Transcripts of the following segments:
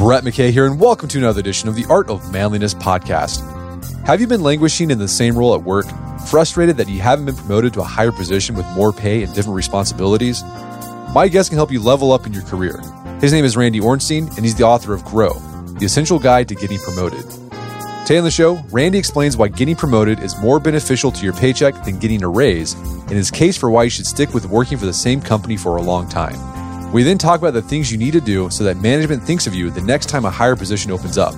Brett McKay here, and welcome to another edition of the Art of Manliness podcast. Have you been languishing in the same role at work, frustrated that you haven't been promoted to a higher position with more pay and different responsibilities? My guest can help you level up in your career. His name is Randy Ornstein, and he's the author of Grow, the essential guide to getting promoted. Today on the show, Randy explains why getting promoted is more beneficial to your paycheck than getting a raise, and his case for why you should stick with working for the same company for a long time. We then talk about the things you need to do so that management thinks of you the next time a higher position opens up.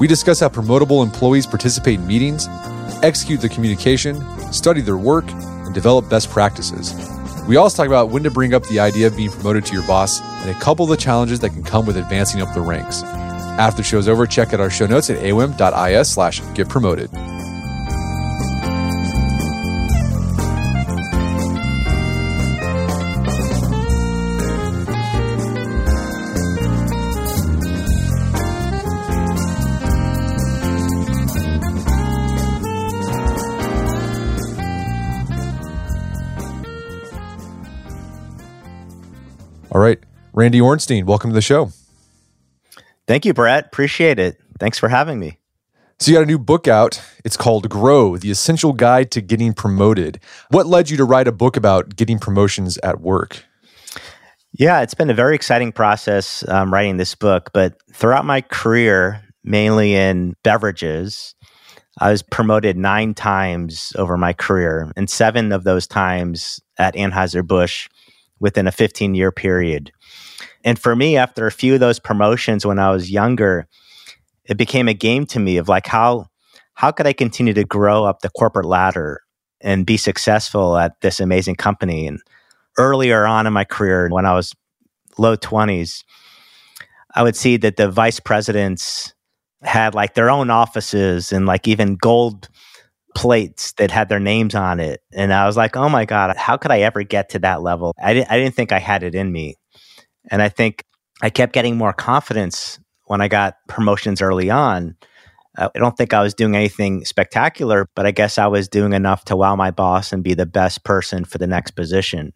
We discuss how promotable employees participate in meetings, execute the communication, study their work, and develop best practices. We also talk about when to bring up the idea of being promoted to your boss and a couple of the challenges that can come with advancing up the ranks. After the show's over, check out our show notes at aom.is slash get promoted. Randy Ornstein, welcome to the show. Thank you, Brett. Appreciate it. Thanks for having me. So, you got a new book out. It's called Grow The Essential Guide to Getting Promoted. What led you to write a book about getting promotions at work? Yeah, it's been a very exciting process um, writing this book. But throughout my career, mainly in beverages, I was promoted nine times over my career, and seven of those times at Anheuser-Busch within a 15 year period. And for me, after a few of those promotions when I was younger, it became a game to me of like how how could I continue to grow up the corporate ladder and be successful at this amazing company? And earlier on in my career, when I was low 20s, I would see that the vice presidents had like their own offices and like even gold plates that had their names on it. And I was like, oh my God, how could I ever get to that level? I didn't, I didn't think I had it in me. And I think I kept getting more confidence when I got promotions early on. Uh, I don't think I was doing anything spectacular, but I guess I was doing enough to wow my boss and be the best person for the next position.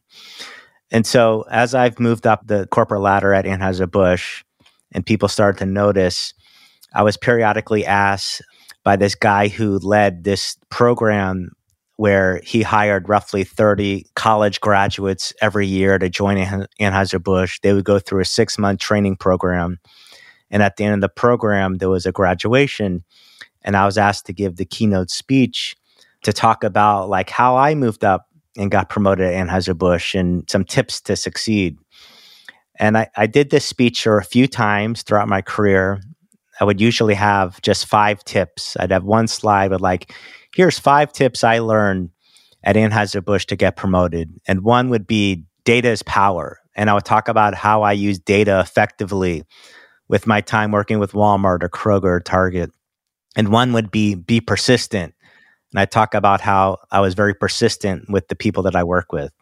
And so as I've moved up the corporate ladder at Anheuser-Busch and people started to notice, I was periodically asked by this guy who led this program where he hired roughly 30 college graduates every year to join Anheuser-Busch. They would go through a six month training program. And at the end of the program, there was a graduation. And I was asked to give the keynote speech to talk about like how I moved up and got promoted at Anheuser-Busch and some tips to succeed. And I, I did this speech a few times throughout my career. I would usually have just five tips. I'd have one slide with like, here's five tips I learned at Anheuser-Busch to get promoted. And one would be data is power. And I would talk about how I use data effectively with my time working with Walmart or Kroger or Target. And one would be be persistent. And I talk about how I was very persistent with the people that I work with.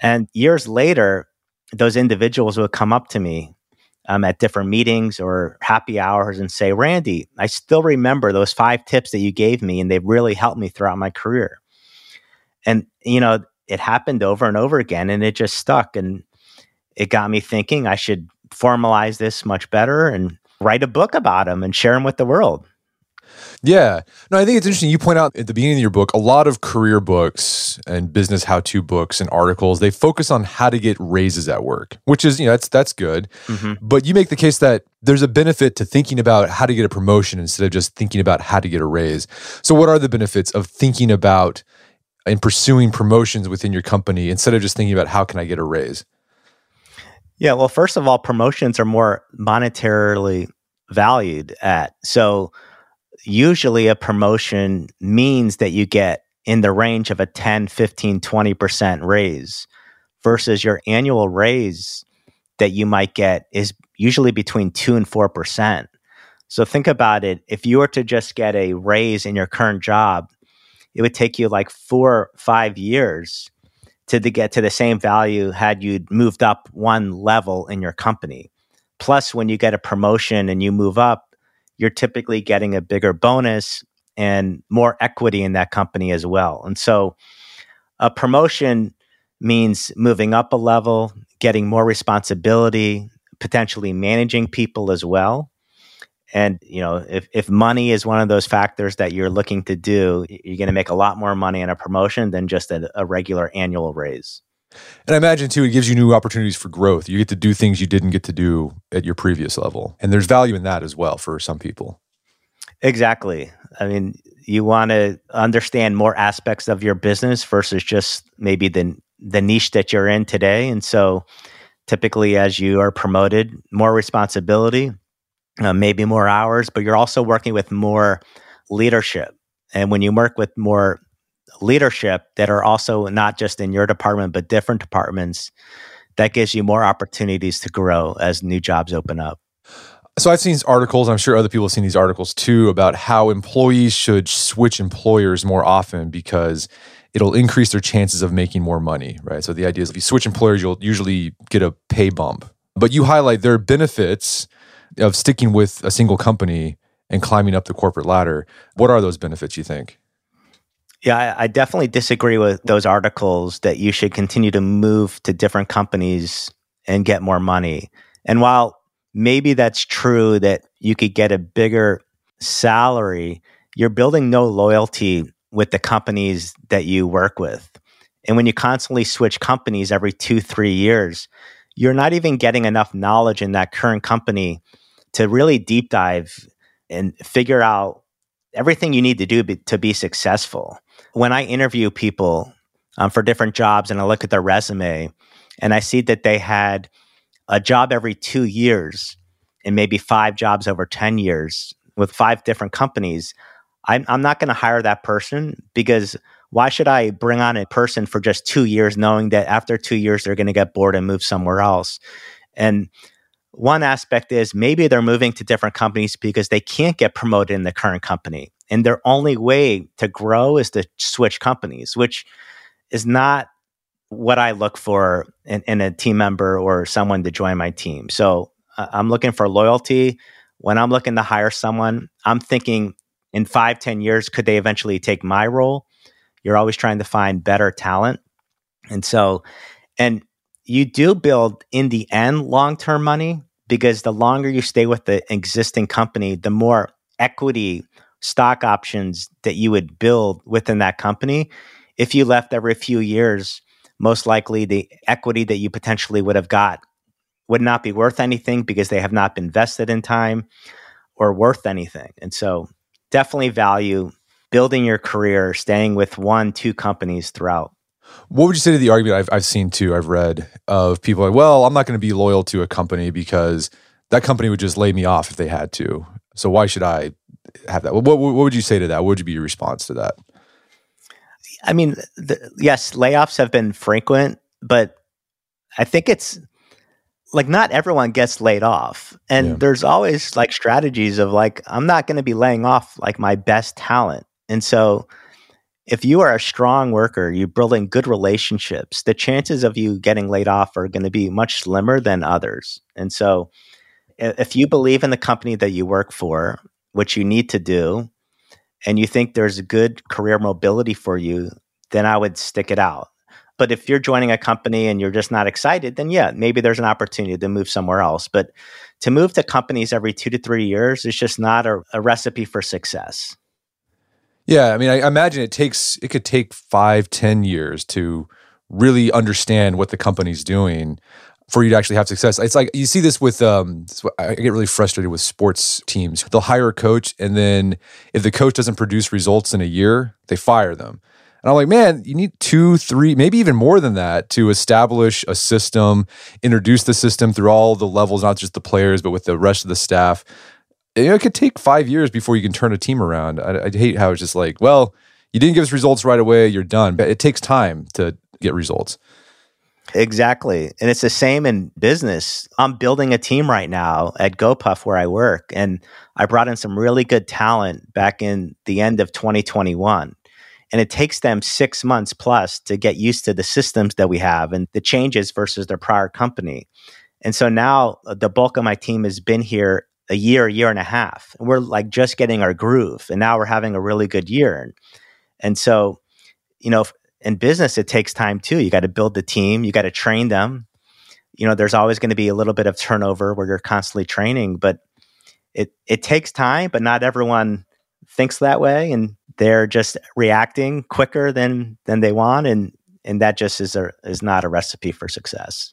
And years later, those individuals would come up to me um, at different meetings or happy hours and say, Randy, I still remember those five tips that you gave me, and they've really helped me throughout my career. And, you know, it happened over and over again, and it just stuck. And it got me thinking I should formalize this much better and write a book about them and share them with the world. Yeah. No, I think it's interesting. You point out at the beginning of your book, a lot of career books and business how-to books and articles, they focus on how to get raises at work, which is, you know, that's that's good. Mm-hmm. But you make the case that there's a benefit to thinking about how to get a promotion instead of just thinking about how to get a raise. So what are the benefits of thinking about and pursuing promotions within your company instead of just thinking about how can I get a raise? Yeah, well, first of all, promotions are more monetarily valued at. So usually a promotion means that you get in the range of a 10, 15, 20% raise versus your annual raise that you might get is usually between 2 and 4%. So think about it. If you were to just get a raise in your current job, it would take you like four, five years to, to get to the same value had you moved up one level in your company. Plus, when you get a promotion and you move up, you're typically getting a bigger bonus and more equity in that company as well. And so a promotion means moving up a level, getting more responsibility, potentially managing people as well. And you know, if, if money is one of those factors that you're looking to do, you're going to make a lot more money in a promotion than just a, a regular annual raise. And I imagine too, it gives you new opportunities for growth. You get to do things you didn't get to do at your previous level. And there's value in that as well for some people. Exactly. I mean, you want to understand more aspects of your business versus just maybe the the niche that you're in today. And so typically as you are promoted, more responsibility, uh, maybe more hours, but you're also working with more leadership. And when you work with more leadership that are also not just in your department, but different departments, that gives you more opportunities to grow as new jobs open up. So I've seen articles, I'm sure other people have seen these articles too, about how employees should switch employers more often because it'll increase their chances of making more money, right? So the idea is if you switch employers, you'll usually get a pay bump. But you highlight there are benefits of sticking with a single company and climbing up the corporate ladder. What are those benefits you think? Yeah, I, definitely disagree with those articles that you should continue to move to different companies and get more money. And while maybe that's true that you could get a bigger salary, you're building no loyalty with the companies that you work with. And when you constantly switch companies every two, three years, you're not even getting enough knowledge in that current company to really deep dive and figure out everything you need to do be, to be successful when I interview people um, for different jobs and I look at their resume and I see that they had a job every two years and maybe five jobs over 10 years with five different companies, I'm, I'm not going to hire that person because why should I bring on a person for just two years knowing that after two years they're going to get bored and move somewhere else? And one aspect is maybe they're moving to different companies because they can't get promoted in the current company. And their only way to grow is to switch companies, which is not what I look for in, in a team member or someone to join my team. So uh, I'm looking for loyalty. When I'm looking to hire someone, I'm thinking in five, ten years, could they eventually take my role? You're always trying to find better talent. And so, and you do build in the end long term money because the longer you stay with the existing company, the more equity stock options that you would build within that company. If you left every few years, most likely the equity that you potentially would have got would not be worth anything because they have not been vested in time or worth anything. And so, definitely value building your career, staying with one, two companies throughout. What would you say to the argument I've, I've seen too, I've read of people like, well, I'm not going to be loyal to a company because that company would just lay me off if they had to. So why should I have that. What, what, what would you say to that? What would be your response to that? I mean, the, yes, layoffs have been frequent, but I think it's like not everyone gets laid off. And yeah. there's always like strategies of like, I'm not going to be laying off like my best talent. And so if you are a strong worker, you're building good relationships, the chances of you getting laid off are going to be much slimmer than others. And so if you believe in the company that you work for what you need to do and you think there's good career mobility for you, then I would stick it out. But if you're joining a company and you're just not excited, then yeah, maybe there's an opportunity to move somewhere else. But to move to companies every two to three years is just not a, a recipe for success. Yeah, I mean, I imagine it takes it could take five, ten years to really understand what the company's doing for you to actually have success. It's like you see this with um I get really frustrated with sports teams. They'll hire a coach and then if the coach doesn't produce results in a year, they fire them. And I'm like, man, you need two, three, maybe even more than that to establish a system, introduce the system through all the levels, not just the players, but with the rest of the staff. It could take five years before you can turn a team around. I, I hate how it's just like, well, you didn't give us results right away, you're done. But it takes time to get results. Exactly. And it's the same in business. I'm building a team right now at GoPuff where I work. And I brought in some really good talent back in the end of 2021. And it takes them six months plus to get used to the systems that we have and the changes versus their prior company. And so now uh, the bulk of my team has been here a year, a year and a half. And we're like just getting our groove. And now we're having a really good year. And so, you know, in business, it takes time too. You got to build the team, you got to train them. You know, there's always going to be a little bit of turnover where you're constantly training, but it it takes time. But not everyone thinks that way, and they're just reacting quicker than than they want, and and that just is a is not a recipe for success.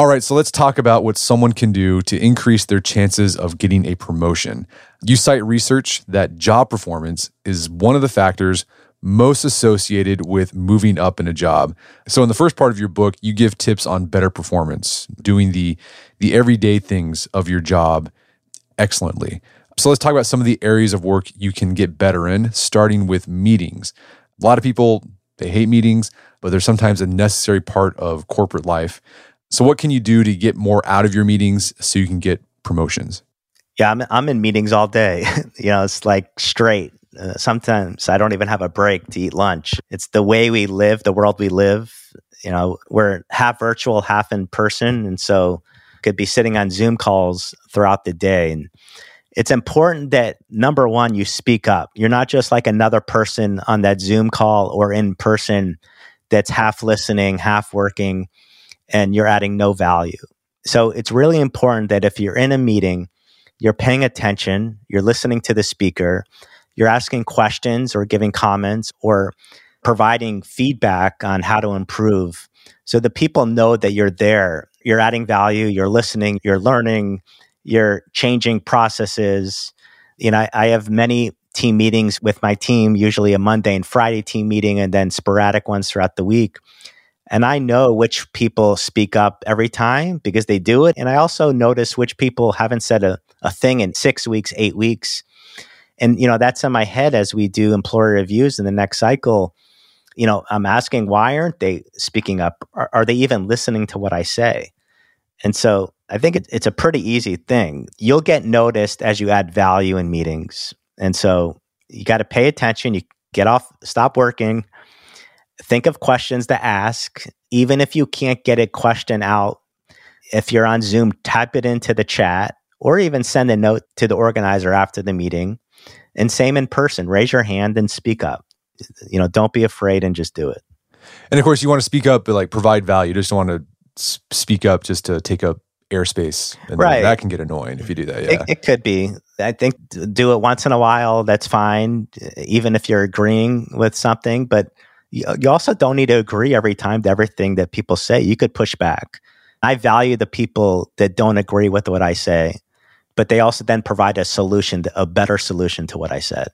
All right, so let's talk about what someone can do to increase their chances of getting a promotion. You cite research that job performance is one of the factors most associated with moving up in a job. So in the first part of your book, you give tips on better performance, doing the the everyday things of your job excellently. So let's talk about some of the areas of work you can get better in, starting with meetings. A lot of people they hate meetings, but they're sometimes a necessary part of corporate life. So what can you do to get more out of your meetings so you can get promotions? Yeah, I'm I'm in meetings all day. you know, it's like straight uh, sometimes I don't even have a break to eat lunch. It's the way we live, the world we live. You know, we're half virtual, half in person, and so could be sitting on Zoom calls throughout the day. And it's important that number one, you speak up. You're not just like another person on that Zoom call or in person that's half listening, half working, and you're adding no value. So it's really important that if you're in a meeting, you're paying attention, you're listening to the speaker, you're asking questions or giving comments or providing feedback on how to improve. So the people know that you're there, you're adding value, you're listening, you're learning, you're changing processes. You know, I, I have many team meetings with my team, usually a Monday and Friday team meeting, and then sporadic ones throughout the week. And I know which people speak up every time because they do it. And I also notice which people haven't said a, a thing in six weeks, eight weeks and you know that's in my head as we do employer reviews in the next cycle. You know i'm asking why aren't they speaking up? Are, are they even listening to what i say? And so i think it, it's a pretty easy thing. You'll get noticed as you add value in meetings. And so you got to pay attention. You get off stop working. Think of questions to ask. Even if you can't get a question out if you're on zoom type it into the chat or even send a note to the organizer after the meeting and same in person. Raise your hand and speak up. You know, don't be afraid and just do it. And of course, you want to speak up, but like provide value. You just don't want to speak up just to take up airspace. And right. That can get annoying if you do that. Yeah. It, it, could be. I think do it once in a while. That's fine, even if you're agreeing with something. But you, you also don't need to agree every time to everything that people say. You could push back. I value the people that don't agree with what I say but they also then provide a solution, a better solution to what I said.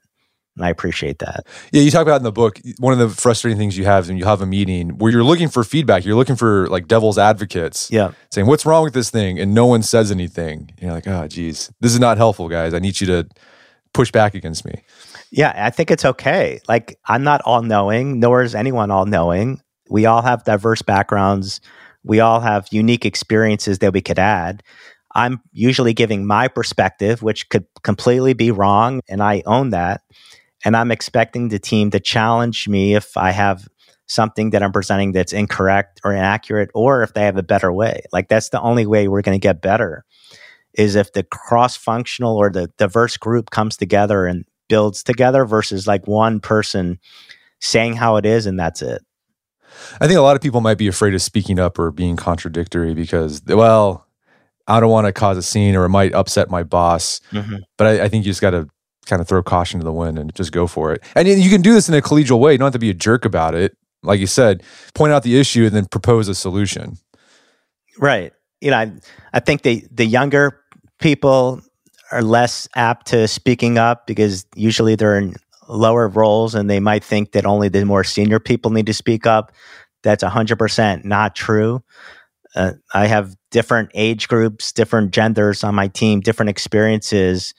And I appreciate that. Yeah, you talk about in the book, one of the frustrating things you have when you have a meeting where you're looking for feedback, you're looking for like devil's advocates. Yeah. Saying, what's wrong with this thing? And no one says anything. You're like, oh, geez, this is not helpful, guys. I need you to push back against me. Yeah, I think it's okay. Like, I'm not all knowing, nor is anyone all knowing. We all have diverse backgrounds. We all have unique experiences that we could add. I'm usually giving my perspective, which could completely be wrong, and I own that. And I'm expecting the team to challenge me if I have something that I'm presenting that's incorrect or inaccurate, or if they have a better way. Like that's the only way we're going to get better is if the cross functional or the diverse group comes together and builds together versus like one person saying how it is and that's it. I think a lot of people might be afraid of speaking up or being contradictory because, well, I don't want to cause a scene or it might upset my boss. Mm-hmm. But I, I think you just got to kind of throw caution to the wind and just go for it. And you can do this in a collegial way. You don't have to be a jerk about it. Like you said, point out the issue and then propose a solution. Right. You know, I, I think the the younger people are less apt to speaking up because usually they're in lower roles and they might think that only the more senior people need to speak up. That's 100% not true. Uh, I have different age groups, different genders on my team, different experiences.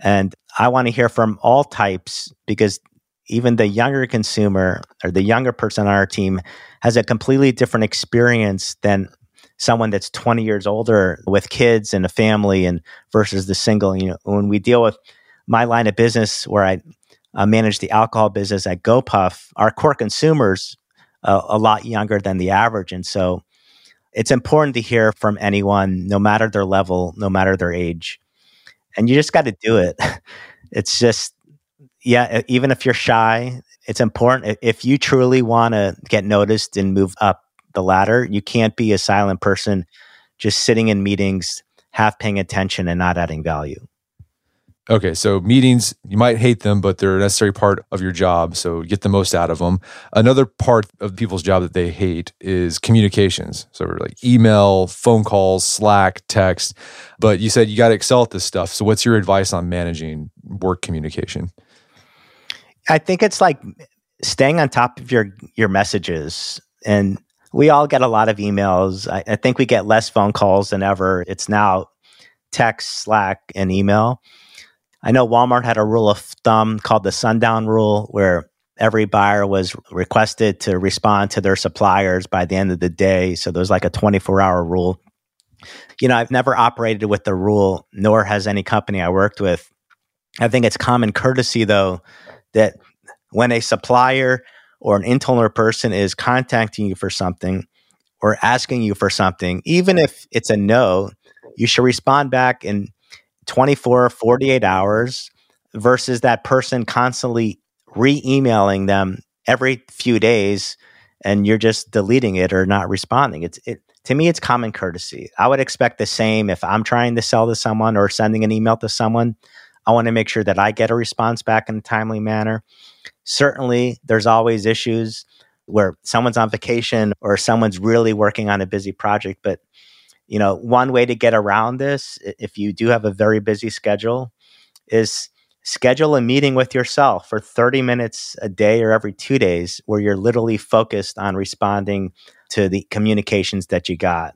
And I want to hear from all types because even the younger consumer or the younger person on our team has a completely different experience than someone that's 20 years older with kids and a family and versus the single you know when we deal with my line of business where i uh, manage the alcohol business at gopuff our core consumers uh, a lot younger than the average and so it's important to hear from anyone no matter their level no matter their age and you just got to do it it's just yeah even if you're shy it's important if you truly want to get noticed and move up the ladder. You can't be a silent person just sitting in meetings, half paying attention and not adding value. Okay, so meetings, you might hate them, but they're a necessary part of your job. So get the most out of them. Another part of people's job that they hate is communications. So like email, phone calls, Slack, text. But you said you got to excel at this stuff. So what's your advice on managing work communication? I think it's like staying on top of your your messages and we all get a lot of emails. I, I, think we get less phone calls than ever. It's now text, Slack, and email. I know Walmart had a rule of thumb called the sundown rule, where every buyer was requested to respond to their suppliers by the end of the day. So there was like a 24 hour rule. You know, I've never operated with the rule, nor has any company I worked with. I think it's common courtesy, though, that when a supplier or an internal person is contacting you for something or asking you for something, even if it's a no, you should respond back in 24, 48 hours versus that person constantly re emailing them every few days and you're just deleting it or not responding. It's it to me it's common courtesy. I would expect the same if I'm trying to sell to someone or sending an email to someone. I want to make sure that I get a response back in a timely manner. Certainly, there's always issues where someone's on vacation or someone's really working on a busy project. But, you know, one way to get around this, if you do have a very busy schedule, is schedule a meeting with yourself for 30 minutes a day or every two days where you're literally focused on responding to the communications that you got.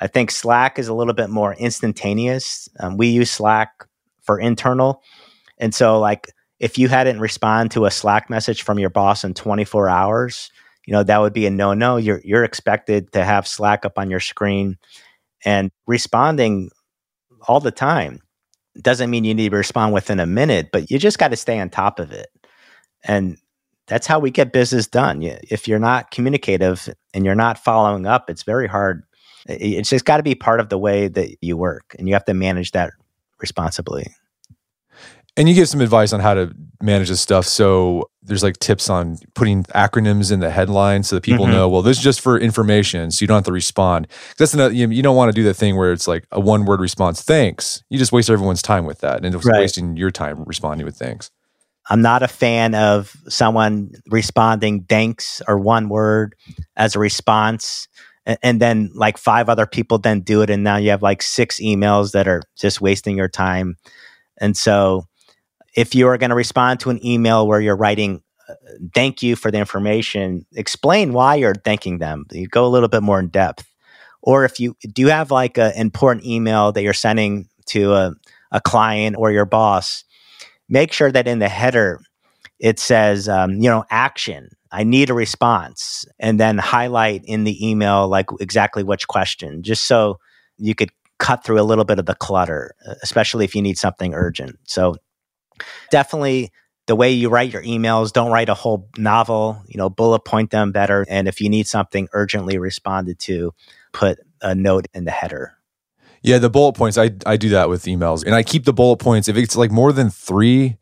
I think Slack is a little bit more instantaneous. Um, we use Slack for internal. And so, like, if you hadn't respond to a Slack message from your boss in 24 hours, you know, that would be a no no. You're, you're expected to have Slack up on your screen and responding all the time. Doesn't mean you need to respond within a minute, but you just got to stay on top of it. And that's how we get business done. If you're not communicative and you're not following up, it's very hard. It's just got to be part of the way that you work, and you have to manage that responsibly. And you give some advice on how to manage this stuff. So there's like tips on putting acronyms in the headline so that people mm-hmm. know, well, this is just for information. So you don't have to respond. That's another, you, you don't want to do that thing where it's like a one word response, thanks. You just waste everyone's time with that. And it's right. wasting your time responding with thanks. I'm not a fan of someone responding thanks or one word as a response and then like five other people then do it and now you have like six emails that are just wasting your time and so if you are going to respond to an email where you're writing uh, thank you for the information explain why you're thanking them. You go a little bit more in depth. Or if you do have like an important email that you're sending to a, a client or your boss make sure that in the header it says um, you know action. I need a response. And then highlight in the email like exactly which question, just so you could cut through a little bit of the clutter, especially if you need something urgent. So definitely the way you write your emails, don't write a whole novel, you know, bullet point them better. And if you need something urgently responded to, put a note in the header. Yeah, the bullet points, I, I do that with emails. And I keep the bullet points. If it's like more than three,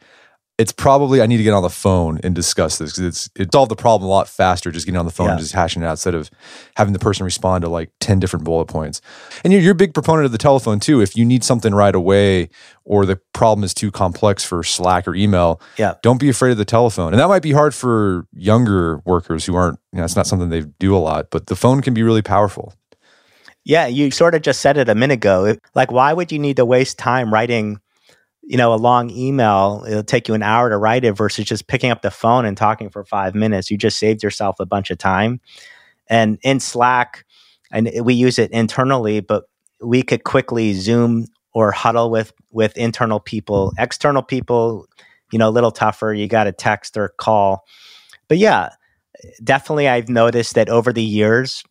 it's probably I need to get on the phone and discuss this because it's it solved the problem a lot faster just getting on the phone Yeah. and just hashing it out instead of having the person respond to like 10 different bullet points. And you're, you're a big proponent of the telephone too. If you need something right away or the problem is too complex for Slack or email, Yeah. don't be afraid of the telephone. And that might be hard for younger workers who aren't, you know, it's not something they do a lot, but the phone can be really powerful. Yeah, you sort of just said it a minute ago. Like, why would you need to waste time writing, you know, a long email? It'll take you an hour to write it versus just picking up the phone and talking for five minutes. You just saved yourself a bunch of time. And in Slack, and we use it internally, but we could quickly Zoom or huddle with with internal people, external people. You know, a little tougher. You got to text or call. But yeah, definitely, I've noticed that over the years,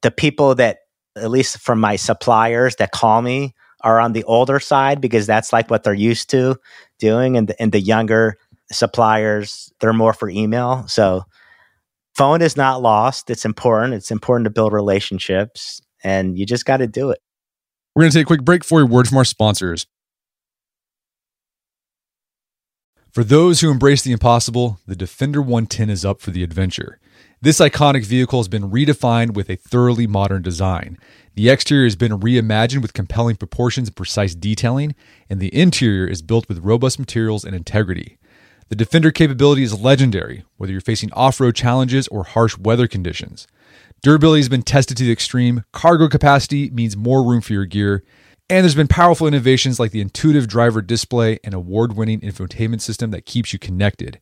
the people that at least from my suppliers that call me are on the older side because that's like what they're used to doing and the, and the younger suppliers they're more for email so phone is not lost it's important it's important to build relationships and you just got to do it We're going to take a quick break for a word from our sponsors. For those who embrace the impossible, the Defender 110 is up for the adventure. This iconic vehicle has been redefined with a thoroughly modern design. The exterior has been reimagined with compelling proportions and precise detailing, and the interior is built with robust materials and integrity. The Defender capability is legendary, whether you're facing off road challenges or harsh weather conditions. Durability has been tested to the extreme, cargo capacity means more room for your gear, and there's been powerful innovations like the intuitive driver display and award winning infotainment system that keeps you connected.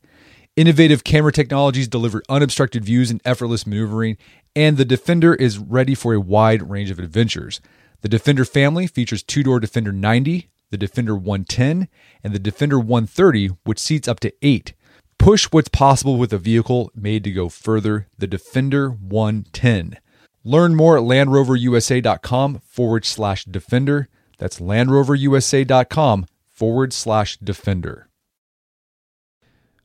Innovative camera technologies deliver unobstructed views and effortless maneuvering, and the Defender is ready for a wide range of adventures. The Defender family features two door Defender 90, the Defender 110, and the Defender 130, which seats up to eight. Push what's possible with a vehicle made to go further, the Defender 110. Learn more at LandRoverUSA.com forward slash Defender. That's LandRoverUSA.com forward slash Defender.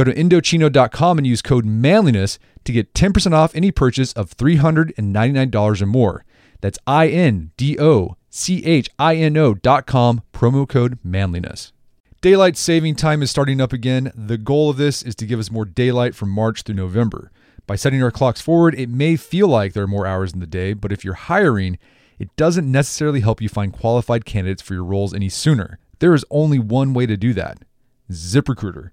Go to Indochino.com and use code manliness to get 10% off any purchase of $399 or more. That's I N D O C H I N O dot com, promo code manliness. Daylight saving time is starting up again. The goal of this is to give us more daylight from March through November. By setting our clocks forward, it may feel like there are more hours in the day, but if you're hiring, it doesn't necessarily help you find qualified candidates for your roles any sooner. There is only one way to do that ZipRecruiter.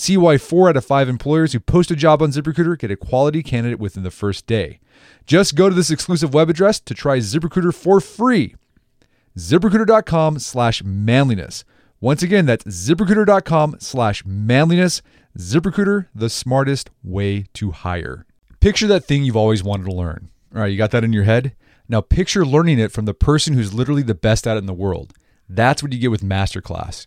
See why four out of five employers who post a job on ZipRecruiter get a quality candidate within the first day. Just go to this exclusive web address to try ZipRecruiter for free. ZipRecruiter.com slash manliness. Once again, that's ziprecruiter.com slash manliness. ZipRecruiter, the smartest way to hire. Picture that thing you've always wanted to learn. All right, you got that in your head? Now picture learning it from the person who's literally the best at it in the world. That's what you get with Masterclass.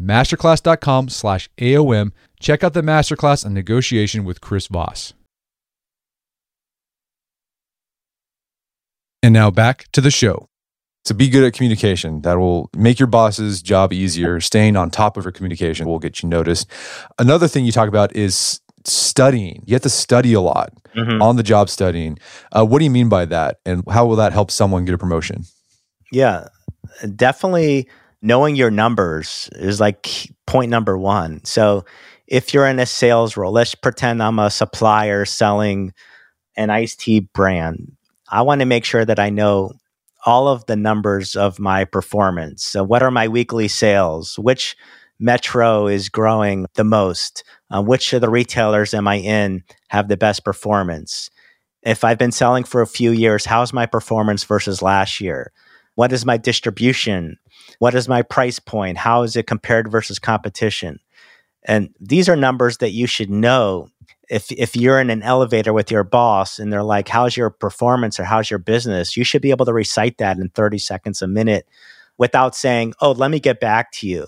Masterclass.com slash AOM. Check out the masterclass on negotiation with Chris Voss. And now back to the show. So be good at communication. That will make your boss's job easier. Staying on top of your communication will get you noticed. Another thing you talk about is studying. You have to study a lot mm-hmm. on the job studying. Uh, what do you mean by that? And how will that help someone get a promotion? Yeah, definitely knowing your numbers is like point number one. So if you're in a sales role, let's pretend I'm a supplier selling an iced tea brand. I want to make sure that I know all of the numbers of my performance. So, what are my weekly sales? Which metro is growing the most? Uh, which of the retailers am I in have the best performance? If I've been selling for a few years, how's my performance versus last year? What is my distribution? What is my price point? How is it compared versus competition? And these are numbers that you should know if if you're in an elevator with your boss and they're like, "How's your performance or how's your business?" You should be able to recite that in 30 seconds a minute without saying, "Oh, let me get back to you."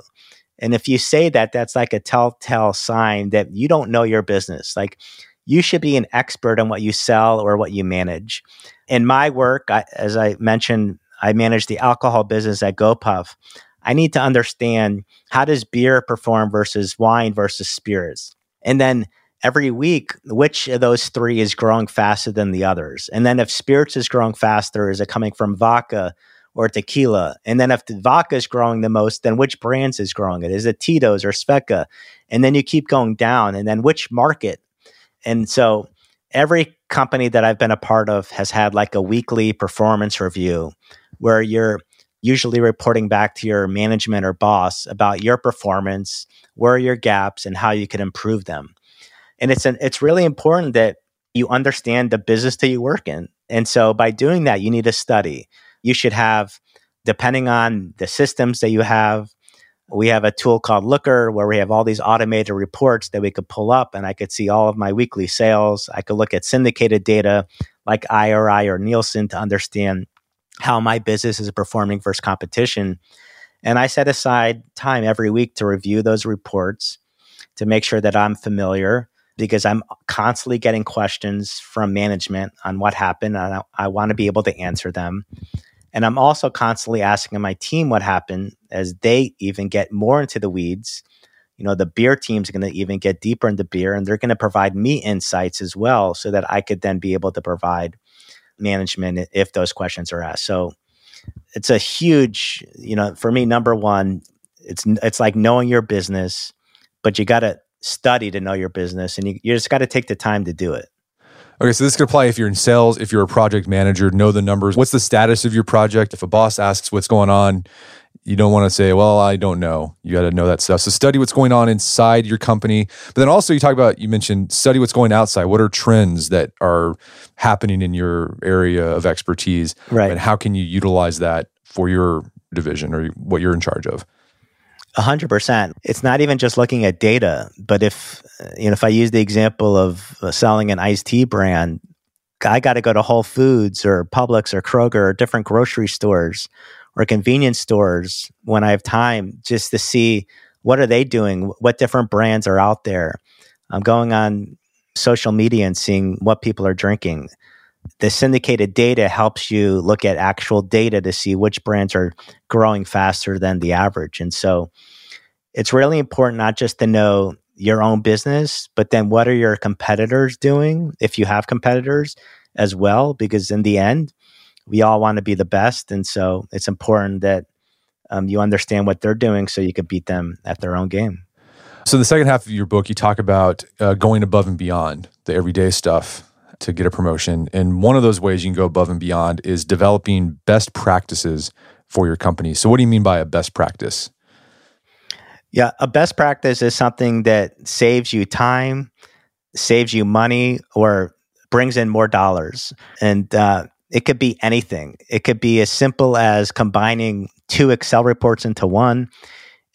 And if you say that, that's like a telltale sign that you don't know your business. Like you should be an expert on what you sell or what you manage. In my work, I, as I mentioned, I manage the alcohol business at GoPuff. I need to understand how does beer perform versus wine versus spirits. And then every week, which of those three is growing faster than the others? And then if spirits is growing faster, is it coming from vodka or tequila? And then if the vodka is growing the most, then which brands is growing it? Is it Tito's or Svedka? And then you keep going down. And then which market? And so every company that I've been a part of has had like a weekly performance review where you're usually reporting back to your management or boss about your performance, where are your gaps, and how you can improve them and it's an, it's really important that you understand the business that you work in. And so by doing that, you need to study. You should have, depending on the systems that you have, we have a tool called Looker where we have all these automated reports that we could pull up and I could see all of my weekly sales. I could look at syndicated data like IRI or Nielsen to understand how my business is performing versus competition. And I set aside time every week to review those reports to make sure that I'm familiar because I'm constantly getting questions from management on what happened and I, I want to be able to answer them. And I'm also constantly asking my team what happened as they even get more into the weeds. You know, the beer team's going to even get deeper into beer and they're going to provide me insights as well so that I could then be able to provide management if those questions are asked. So it's a huge, you know, for me number 1, it's it's like knowing your business, but you got to study to know your business and you, you just got to take the time to do it. Okay, so this could apply if you're in sales, if you're a project manager, know the numbers. What's the status of your project? If a boss asks what's going on, you don't want to say, well, I don't know. You got to know that stuff. So study what's going on inside your company. But then also, you talk about, you mentioned study what's going outside. What are trends that are happening in your area of expertise? Right. And how can you utilize that for your division or what you're in charge of? A hundred percent. It's not even just looking at data, but if you know, if I use the example of uh, selling an iced tea brand, I got to go to Whole Foods or Publix or Kroger or different grocery stores or convenience stores when I have time just to see what are they doing, what different brands are out there. I'm going on social media and seeing what people are drinking the syndicated data helps you look at actual data to see which brands are growing faster than the average. And so it's really important not just to know your own business, but then what are your competitors doing if you have competitors as well? Because in the end, we all want to be the best. And so it's important that um, you understand what they're doing so you can beat them at their own game. So, the second half of your book, you talk about uh, going above and beyond the everyday stuff to get a promotion. And one of those ways you can go above and beyond is developing best practices for your company. So, what do you mean by a best practice? Yeah, a best practice is something that saves you time, saves you money, or brings in more dollars. And uh, it could be anything. It could be as simple as combining two Excel reports into one.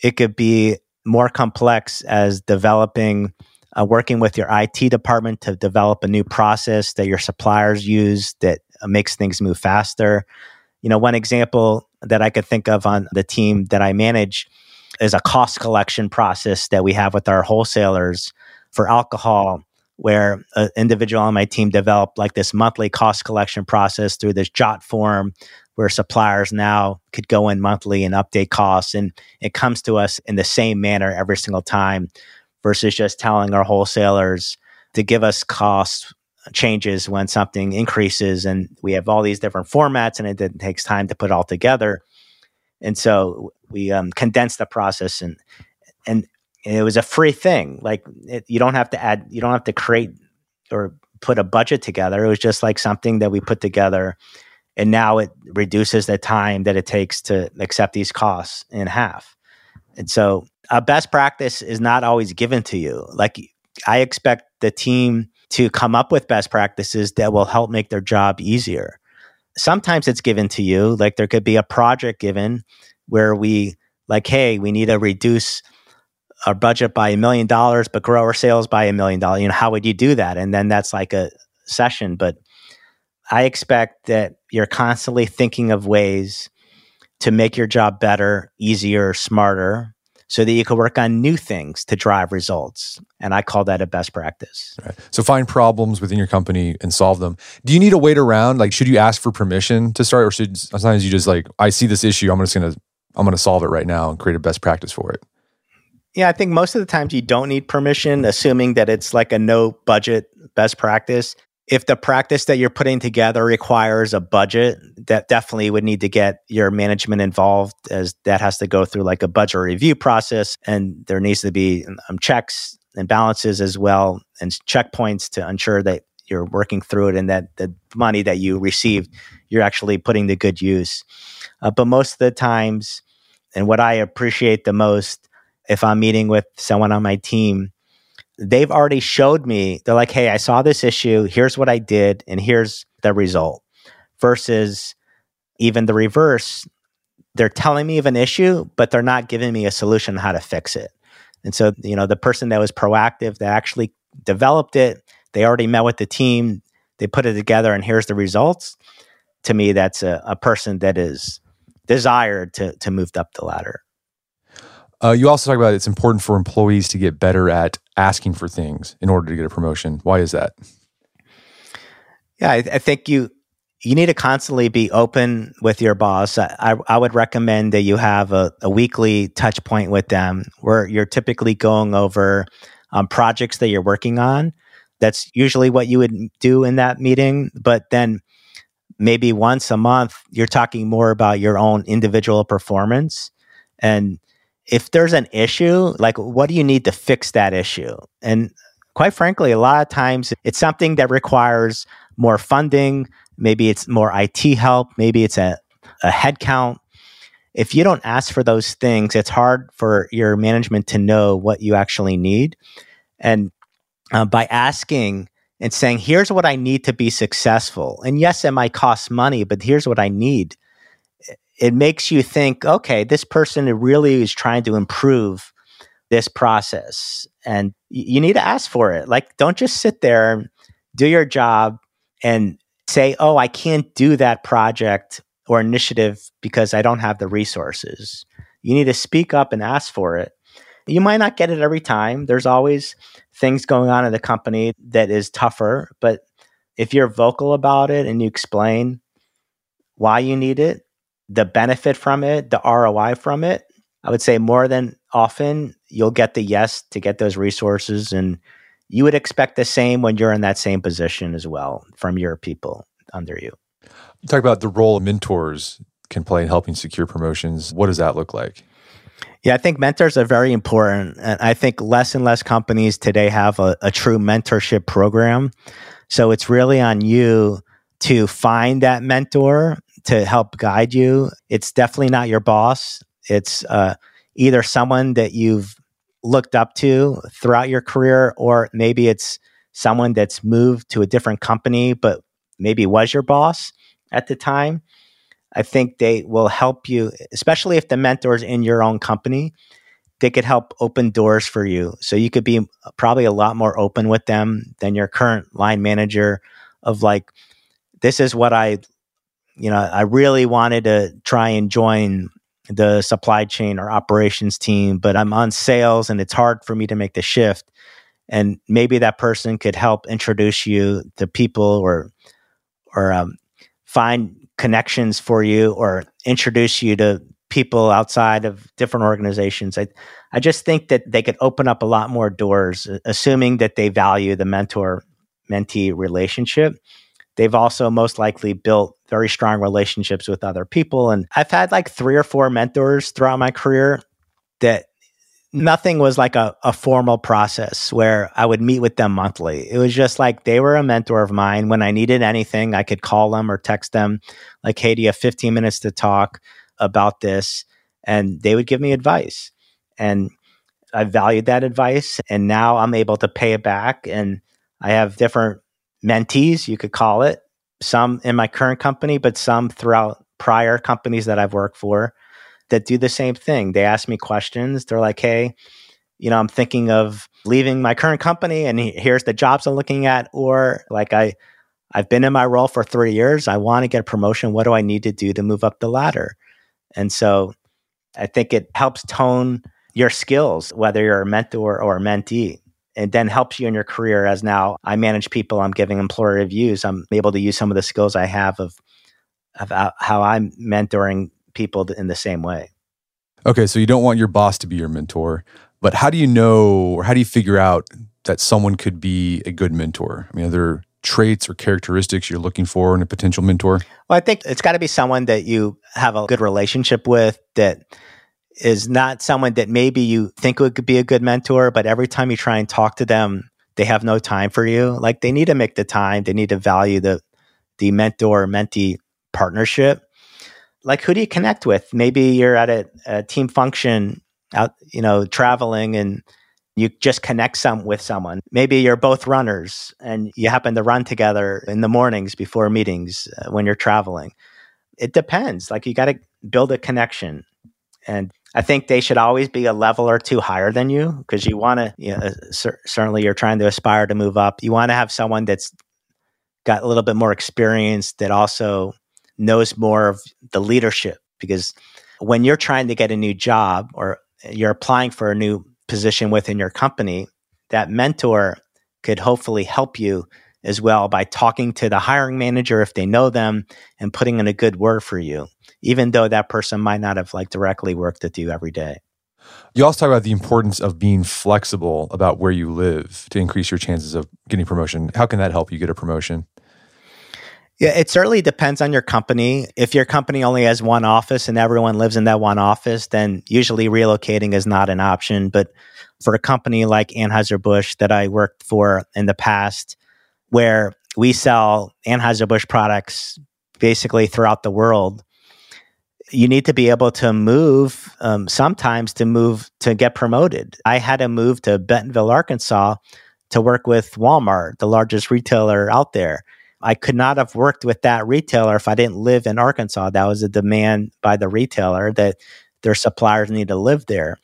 It could be more complex as developing, uh, working with your IT department to develop a new process that your suppliers use that uh, makes things move faster. You know, one example that I could think of on the team that I manage is a cost collection process that we have with our wholesalers for alcohol where an individual on my team developed like this monthly cost collection process through this JotForm where suppliers now could go in monthly and update costs and it comes to us in the same manner every single time versus just telling our wholesalers to give us cost changes when something increases and we have all these different formats and it, takes time to put all together and so we um, condensed the process and and it was a free thing. Like it, you don't have to add, you don't have to create or put a budget together. It was just like something that we put together, and now it reduces the time that it takes to accept these costs in half. And so, a best practice is not always given to you. Like I expect the team to come up with best practices that will help make their job easier. Sometimes it's given to you, like there could be a project given where we like, hey, we need to reduce our budget by a million dollars, but grow our sales by a million dollars. You know, how would you do that? And then that's like a session. But I expect that you're constantly thinking of ways to make your job better, easier, smarter, so that you can work on new things to drive results. And I call that a best practice. Right. So find problems within your company and solve them. Do you need to wait around? Like, should you ask for permission to start, or should sometimes you just like, I see this issue, I'm just gonna I'm gonna solve it right now and create a best practice for it? Yeah, I think most of the times you don't need permission, assuming that it's like a no budget best practice. If the practice that you're putting together requires a budget, that definitely would need to get your management involved, as that has to go through like a budget review process. And there needs to be um, checks and balances as well, and checkpoints to ensure that you're working through it and that the money that you received, you're actually putting to good use. Uh, but most of the times, and what I appreciate the most if I'm meeting with someone on my team, they've already showed me, they're like, hey, I saw this issue. Here's what I did, and here's the result. Versus even the reverse, they're telling me of an issue, but they're not giving me a solution how to fix it. And so, you know, the person that was proactive, that actually developed it, they already met with the team, they put it together, and here's the results. To me, that's a, a person that is desired to to move up the ladder. Uh, you also talk about it's important for employees to get better at asking for things in order to get a promotion. Why is that? Yeah, I, I think you you need to constantly be open with your boss. I, I would recommend that you have a, a, weekly touch point with them where you're typically going over um, projects that you're working on. That's usually what you would do in that meeting. But then maybe once a month, you're talking more about your own individual performance. And if there's an issue, like what do you need to fix that issue? And quite frankly, a lot of times it's something that requires more funding. Maybe it's more IT help. Maybe it's a, a headcount. If you don't ask for those things, it's hard for your management to know what you actually need. And uh, by asking and saying, here's what I need to be successful. And yes, it might cost money, but here's what I need it makes you think, okay, this person really is trying to improve this process. And you need to ask for it. Like, don't just sit there, do your job, and say, oh, I can't do that project or initiative because I don't have the resources. You need to speak up and ask for it. You might not get it every time. There's always things going on in the company that is tougher. But if you're vocal about it and you explain why you need it, the benefit from it, the ROI from it, I would say more than often you'll get the yes to get those resources. And you would expect the same when you're in that same position as well from your people under you. You talk about the role of mentors can play in helping secure promotions. What does that look like? Yeah, I think mentors are very important. And I think less and less companies today have a, a true mentorship program. So it's really on you to find that mentor to help guide you. It's definitely not your boss. It's uh, either someone that you've looked up to throughout your career, or maybe it's someone that's moved to a different company, but maybe was your boss at the time. I think they will help you, especially if the mentor is in your own company. They could help open doors for you. So you could be probably a lot more open with them than your current line manager of like, this is what I, you know, I really wanted to try and join the supply chain or operations team, but I'm on sales and it's hard for me to make the shift. And maybe that person could help introduce you to people or, or um, find connections for you or introduce you to people outside of different organizations. I, I just think that they could open up a lot more doors, assuming that they value the mentor mentee relationship. They've also most likely built very strong relationships with other people. And I've had like three or four mentors throughout my career that nothing was like a, a formal process where I would meet with them monthly. It was just like they were a mentor of mine. When I needed anything, I could call them or text them, like, hey, do you have 15 minutes to talk about this? And they would give me advice. And I valued that advice. And now I'm able to pay it back. And I have different mentees, you could call it, some in my current company, but some throughout prior companies that I've worked for that do the same thing. They ask me questions. They're like, hey, you know, I'm thinking of leaving my current company and here's the jobs I'm looking at. Or like, I, I've been in my role for three years. I want to get a promotion. What do I need to do to move up the ladder? And so I think it helps tone your skills, whether you're a mentor or a mentee. It then helps you in your career as now I manage people, I'm giving employer reviews. I'm able to use some of the skills I have of, of uh, how I'm mentoring people in the same way. Okay, so you don't want your boss to be your mentor, but how do you know or how do you figure out that someone could be a good mentor? I mean, are there traits or characteristics you're looking for in a potential mentor? Well, I think it's got to be someone that you have a good relationship with that is not someone that maybe you think would be a good mentor, but every time you try and talk to them, they have no time for you. Like they need to make the time, they need to value the the mentor mentee partnership like who do you connect with? Maybe you're at a, a team function out, you know, traveling and you just connect some with someone. Maybe you're both runners and you happen to run together in the mornings before meetings uh, when you're traveling. It depends. Like you got to build a connection. And I think they should always be a level or two higher than you because you want to, you know, uh, cer- certainly you're trying to aspire to move up. You want to have someone that's got a little bit more experience that also knows more of the leadership because when you're trying to get a new job or you're applying for a new position within your company, that mentor could hopefully help you as well by talking to the hiring manager if they know them and putting in a good word for you, even though that person might not have like directly worked with you every day. You also talk about the importance of being flexible about where you live to increase your chances of getting promotion. How can that help you get a promotion? Yeah, it certainly depends on your company. If your company only has one office and everyone lives in that one office, then usually relocating is not an option. But for a company like Anheuser-Busch that I worked for in the past, where we sell Anheuser-Busch products basically throughout the world, you need to be able to move um, sometimes to move to get promoted. I had to move to Bentonville, Arkansas to work with Walmart, the largest retailer out there I could not have worked with that retailer if I didn't live in Arkansas. That was a demand by the retailer that their suppliers need to live there.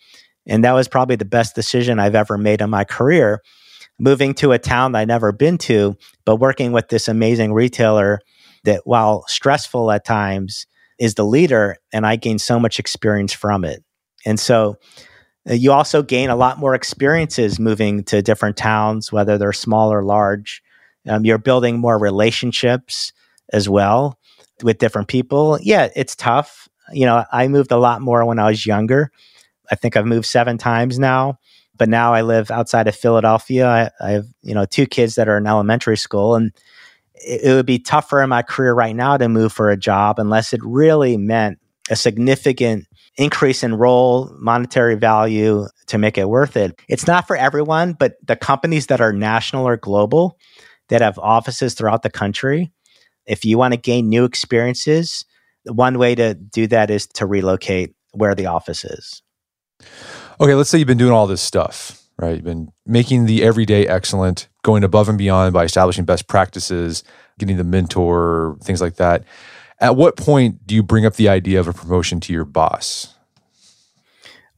And that was probably the best decision I've ever made in my career. Moving to a town I'd never been to, but working with this amazing retailer that, while stressful at times, is the leader. And I gain so much experience from it. And so uh, you also gain a lot more experiences moving to different towns, whether they're small or large. Um, you're building more relationships as well with different people. Yeah, it's tough. You know, I moved a lot more when I was younger. I think I've moved seven times now, but now I live outside of Philadelphia. I, I have, you know, two kids that are in elementary school, and it, it would be tougher in my career right now to move for a job unless it really meant a significant increase in role, monetary value to make it worth it. It's not for everyone, but the companies that are national or global, that have offices throughout the country. If you want to gain new experiences, one way to do that is to relocate where the office is. Okay, let's say you've been doing all this stuff, right? You've been making the everyday excellent, going above and beyond by establishing best practices, getting the mentor, things like that. At what point do you bring up the idea of a promotion to your boss?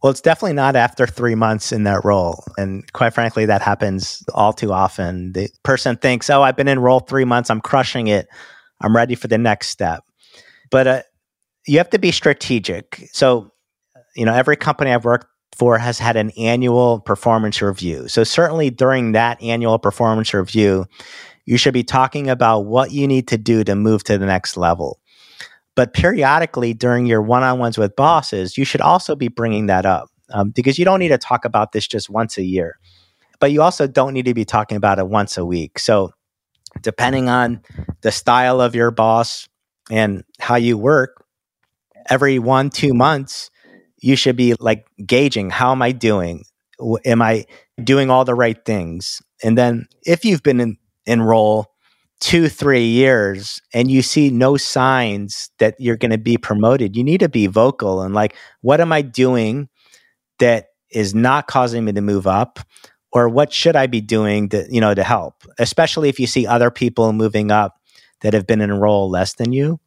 Well, it's definitely not after three months in that role. And quite frankly, that happens all too often. The person thinks, oh, I've been in role three months, I'm crushing it, I'm ready for the next step. But uh, you have to be strategic. So, you know, every company I've worked for has had an annual performance review. So, certainly during that annual performance review, you should be talking about what you need to do to move to the next level. But periodically during your one on ones with bosses, you should also be bringing that up um, because you don't need to talk about this just once a year. But you also don't need to be talking about it once a week. So, depending on the style of your boss and how you work, every one, two months, you should be like gauging how am I doing? Am I doing all the right things? And then if you've been in, in role two, three years and you see no signs that you're going to be promoted, you need to be vocal and like, what am I doing that is not causing me to move up? Or what should I be doing to, you know, to help? Especially if you see other people moving up that have been in a role less than you.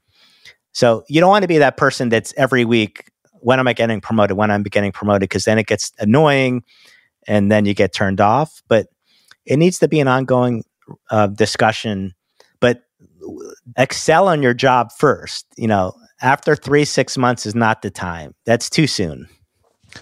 So you don't want to be that person that's every week, when am I getting promoted? When I'm getting promoted? Because then it gets annoying and then you get turned off. But it needs to be an ongoing uh, discussion but excel on your job first. You know, after three, six months is not the time. That's too soon.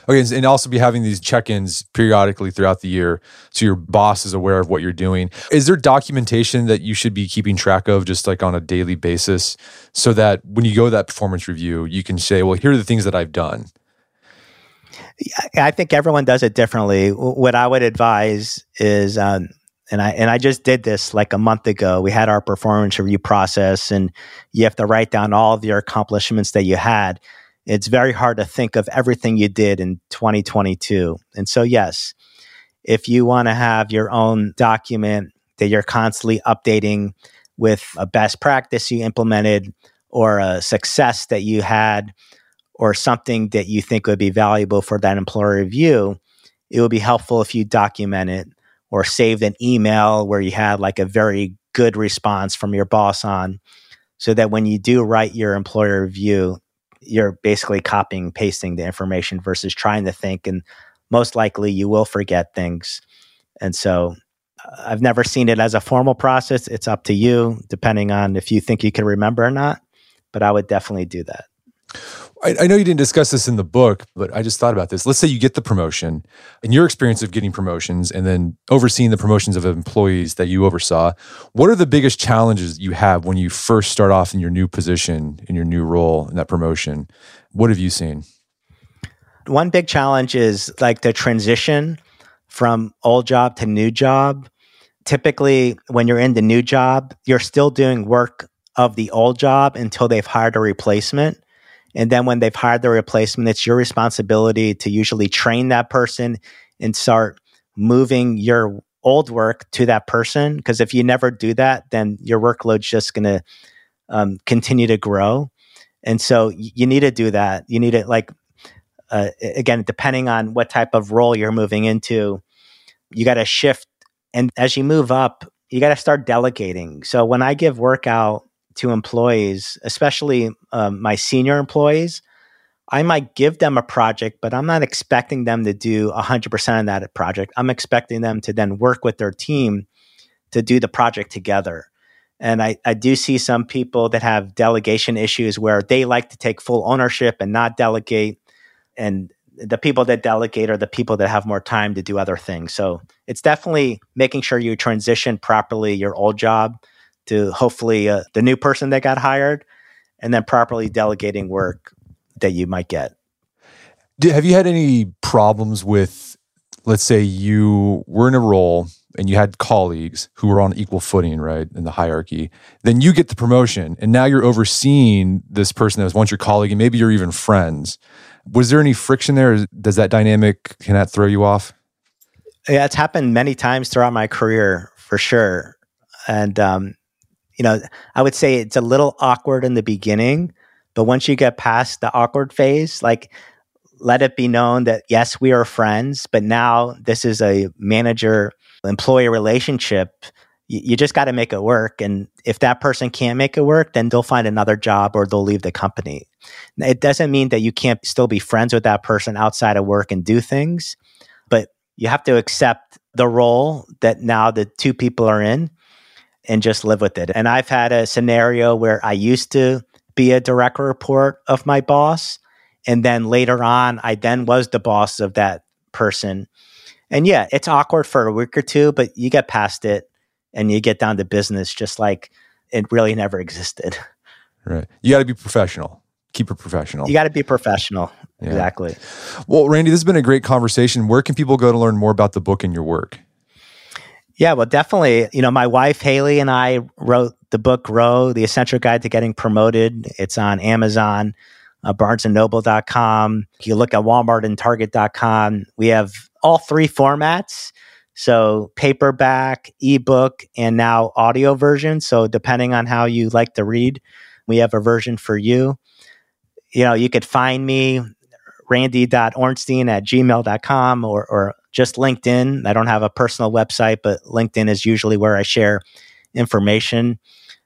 Okay, and also be having these check-ins periodically throughout the year, so your boss is aware of what you're doing. Is there documentation that you should be keeping track of, just like on a daily basis, so that when you go that performance review, you can say, "Well, here are the things that I've done." I think everyone does it differently. What I would advise is um, and I and I just did this like a month ago. We had our performance review process, and you have to write down all of your accomplishments that you had. It's very hard to think of everything you did in 2022. And so, yes, if you want to have your own document that you're constantly updating with a best practice you implemented or a success that you had or something that you think would be valuable for that employer review, it would be helpful if you document it or saved an email where you had like a very good response from your boss on so that when you do write your employer review you're basically copying pasting the information versus trying to think and most likely you will forget things. And so uh, i've never seen it as a formal process. It's up to you depending on if you think you can remember or not but i would definitely do that I, I know you didn't discuss this in the book, but I just thought about this. Let's say you get the promotion and your experience of getting promotions and then overseeing the promotions of employees that you oversaw. What are the biggest challenges you have when you first start off in your new position, in your new role, in that promotion? What have you seen? One big challenge is like the transition from old job to new job. Typically, when you're in the new job, you're still doing work of the old job until they've hired a replacement. And then when they've hired the replacement, it's your responsibility to usually train that person and start moving your old work to that person. Because if you never do that, then your workload's just going to um, continue to grow. And so you need to do that. You need to, like, uh, again, depending on what type of role you're moving into, you got to shift. And as you move up, you got to start delegating. So when I give work out, to employees, especially um, my senior employees, I might give them a project, but I'm not expecting them to do 100% of that project. I'm expecting them to then work with their team to do the project together. And I, I do see some people that have delegation issues where they like to take full ownership and not delegate. And the people that delegate are the people that have more time to do other things. So it's definitely making sure you transition properly your old job to hopefully uh, the new person that got hired and then properly delegating work that you might get. have you had any problems with, let's say, you were in a role and you had colleagues who were on equal footing, right, in the hierarchy? Then you get the promotion and now you're overseeing this person that was once your colleague and maybe you're even friends. Was there any friction there? Does that dynamic, can that throw you off? Yeah, it's happened many times throughout my career for sure. And um, you know, I would say it's a little awkward in the beginning, but once you get past the awkward phase, like let it be known that yes, we are friends, but now this is a manager employee relationship. You, you just got to make it work. And if that person can't make it work, then they'll find another job or they'll leave the company. It doesn't mean that you can't still be friends with that person outside of work and do things, but you have to accept the role that now the two people are in and just live with it. And I've had a scenario where I used to be a direct report of my boss. And then later on, I then was the boss of that person. And yeah, it's awkward for a week or two, but you get past it and you get down to business just like it really never existed. Right. You got to be professional. Keep it professional. You got to be professional. Yeah. Exactly. Well, Randy, this has been a great conversation. Where can people go to learn more about the book and your work? Yeah, well, definitely. You know, my wife Haley and I wrote the book Grow, The Essential Guide to Getting Promoted. It's on Amazon, uh, barnesandnoble.com. You look at Walmart and Target.com. We have all three formats. So paperback, ebook, and now audio version. So depending on how you like to read, we have a version for you. You know, you could find me randy.ornstein at gmail.com or, or just LinkedIn. I don't have a personal website, but LinkedIn is usually where I share information.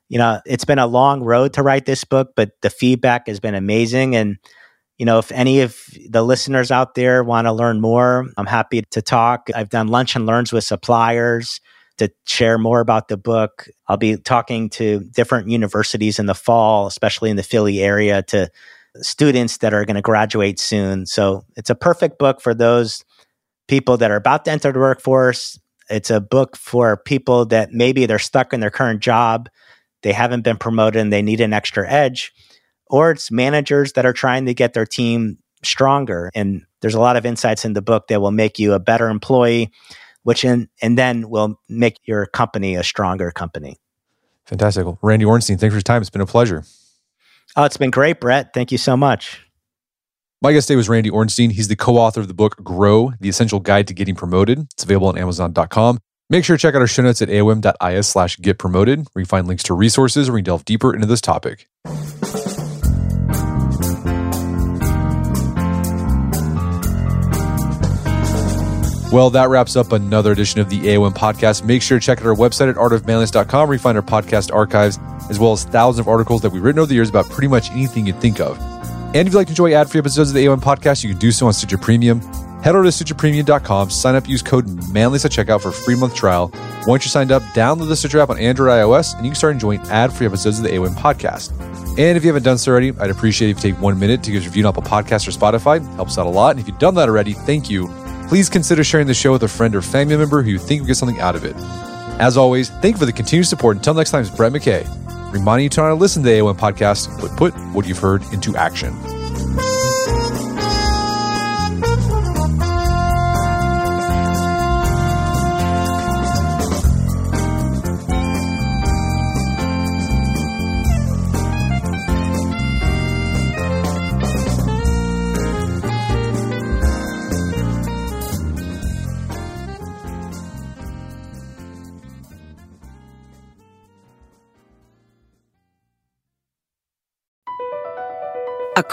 You know, it's been a long road to write this book, but the feedback has been amazing. And, you know, if any of the listeners out there want to learn more, I'm happy to talk. I've done lunch and learns with suppliers to share more about the book. I'll be talking to different universities in the fall, especially in the Philly area, to students that are going to graduate soon. So it's a perfect book for those people that are about to enter the workforce. It's a book for people that maybe they're stuck in their current job, they haven't been promoted, and they need an extra edge. Or it's managers that are trying to get their team stronger. And there's a lot of insights in the book that will make you a better employee, which in, and then will make your company a stronger company. Fantastic. Well, Randy Ornstein, thanks for your time. It's been a pleasure. Oh, it's been great, Brett. Thank you so much. My guest today was Randy Ornstein. He's the co-author of the book Grow, The Essential Guide to Getting Promoted. It's available on Amazon.com. Make sure to check out our show notes at aom.is slash get promoted, where you find links to resources where we delve deeper into this topic. Well, that wraps up another edition of the AOM podcast. Make sure to check out our website at artofmanliness.com where you find our podcast archives, as well as thousands of articles that we've written over the years about pretty much anything you'd think of. And if you'd like to enjoy ad-free episodes of the AOM podcast, you can do so on Stitcher Premium. Head over to stitcherpremium.com, sign up, use code manliness at checkout for a free month trial. Once you're signed up, download the Stitcher app on Android iOS, and you can start enjoying ad-free episodes of the AOM podcast. And if you haven't done so already, I'd appreciate if you take one minute to give us a review on Apple Podcasts or Spotify. It helps out a lot. And if you've done that already, thank you please consider sharing the show with a friend or family member who you think will get something out of it. As always, thank you for the continued support. Until next time, it's Brett McKay, reminding you to listen to the AOM podcast, but put what you've heard into action.